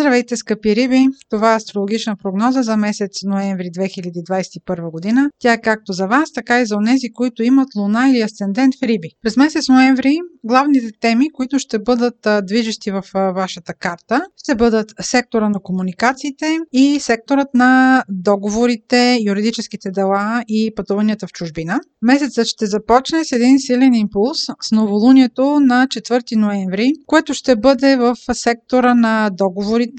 Здравейте, скъпи риби! Това е астрологична прогноза за месец ноември 2021 година. Тя е както за вас, така и за онези, които имат луна или асцендент в риби. През месец ноември главните теми, които ще бъдат движещи в вашата карта, ще бъдат сектора на комуникациите и секторът на договорите, юридическите дела и пътуванията в чужбина. Месецът ще започне с един силен импулс с новолунието на 4 ноември, което ще бъде в сектора на договорите,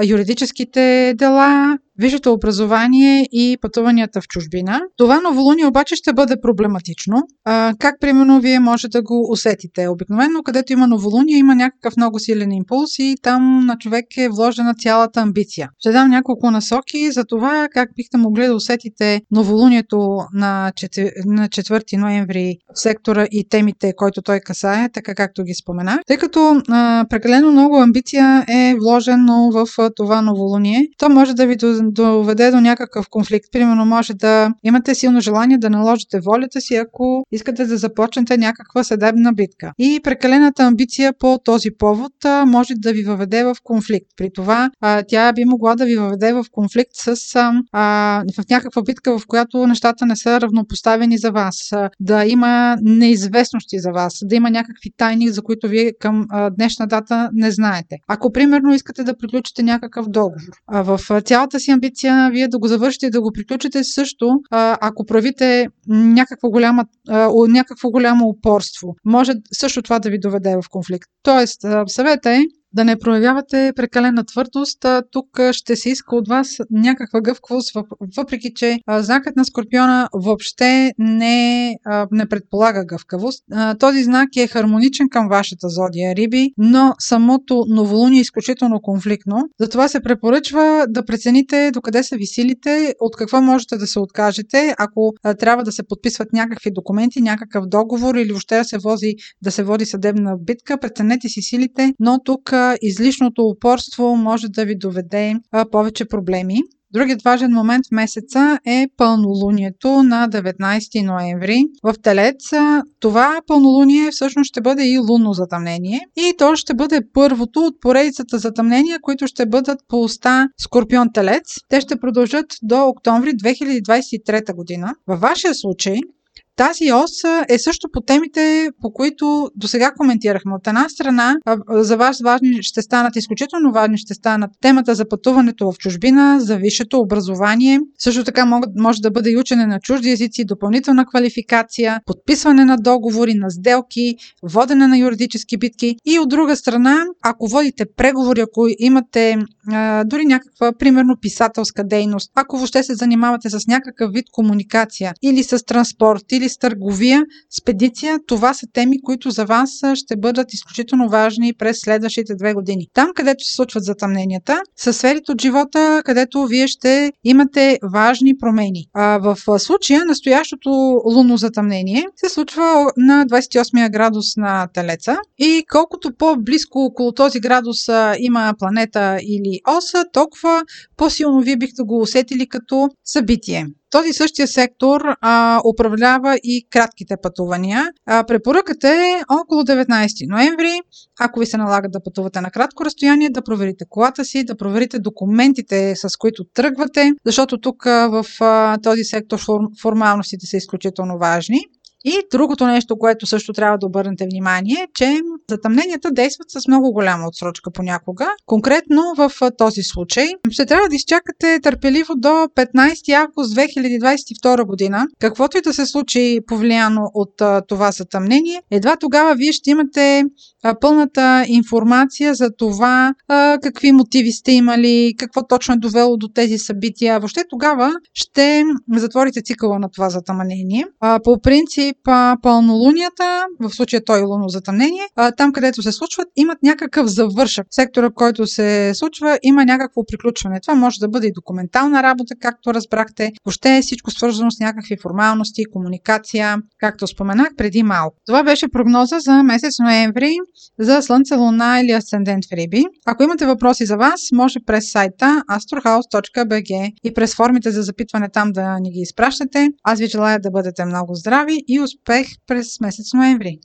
юридическите дела, висшето образование и пътуванията в чужбина. Това новолуние обаче ще бъде проблематично. А, как примерно вие може да го усетите? Обикновено, където има новолуние, има някакъв много силен импулс и там на човек е вложена цялата амбиция. Ще дам няколко насоки за това как бихте могли да усетите новолунието на 4 ноември в сектора и темите, който той касае, така както ги спомена. Тъй като а, прекалено много амбиция е вложено в това новолуние, то може да ви доведе до някакъв конфликт. Примерно може да имате силно желание да наложите волята си, ако искате да започнете някаква съдебна битка. И прекалената амбиция по този повод може да ви въведе в конфликт. При това тя би могла да ви въведе в конфликт с а, в някаква битка, в която нещата не са равнопоставени за вас, да има неизвестности за вас, да има някакви тайни, за които вие към а, днешна дата не знаете. Ако примерно искате да приключите някакъв договор, а в цялата си амбиция вие да го завършите и да го приключите също, ако правите някакво голямо, някакво голямо упорство. Може също това да ви доведе в конфликт. Тоест, съвета е да не проявявате прекалена твърдост. Тук ще се иска от вас някаква гъвкавост, въпреки че знакът на Скорпиона въобще не, не предполага гъвкавост. Този знак е хармоничен към вашата зодия Риби, но самото новолуние е изключително конфликтно. Затова се препоръчва да прецените докъде са ви силите, от какво можете да се откажете, ако трябва да се подписват някакви документи, някакъв договор или въобще да се, вози, да се води съдебна битка. Преценете си силите, но тук излишното упорство може да ви доведе повече проблеми. Другият важен момент в месеца е пълнолунието на 19 ноември в Телец. Това пълнолуние всъщност ще бъде и лунно затъмнение и то ще бъде първото от поредицата затъмнения, които ще бъдат по уста Скорпион Телец. Те ще продължат до октомври 2023 година. Във вашия случай тази ос е също по темите, по които до сега коментирахме. От една страна, за вас важни ще станат, изключително важни ще станат темата за пътуването в чужбина, за висшето образование. Също така може да бъде и учене на чужди езици, допълнителна квалификация, подписване на договори, на сделки, водене на юридически битки. И от друга страна, ако водите преговори, ако имате дори някаква, примерно, писателска дейност, ако въобще се занимавате с някакъв вид комуникация или с транспорт, или с търговия, спедиция, това са теми, които за вас ще бъдат изключително важни през следващите две години. Там, където се случват затъмненията, са сферите от живота, където вие ще имате важни промени. А в случая, настоящото лунно затъмнение се случва на 28 градус на Телеца и колкото по-близко около този градус има планета или оса, толкова по-силно вие бихте го усетили като събитие. Този същия сектор а, управлява и кратките пътувания. А, препоръката е около 19 ноември, ако ви се налага да пътувате на кратко разстояние, да проверите колата си, да проверите документите, с които тръгвате, защото тук в а, този сектор формалностите са изключително важни. И другото нещо, което също трябва да обърнете внимание, е, че затъмненията действат с много голяма отсрочка понякога. Конкретно в този случай ще трябва да изчакате търпеливо до 15 август 2022 година. Каквото и да се случи повлияно от това затъмнение, едва тогава вие ще имате пълната информация за това какви мотиви сте имали, какво точно е довело до тези събития. Въобще тогава ще затворите цикъла на това затъмнение. По принцип, принцип пълнолунията, в случая той е затъмнение, там където се случват, имат някакъв завършък. Сектора, който се случва, има някакво приключване. Това може да бъде и документална работа, както разбрахте. Въобще е всичко свързано с някакви формалности, комуникация, както споменах преди малко. Това беше прогноза за месец ноември за Слънце, Луна или Асцендент в Риби. Ако имате въпроси за вас, може през сайта astrohouse.bg и през формите за запитване там да ни ги изпращате. Аз ви желая да бъдете много здрави и успех през месец ноември.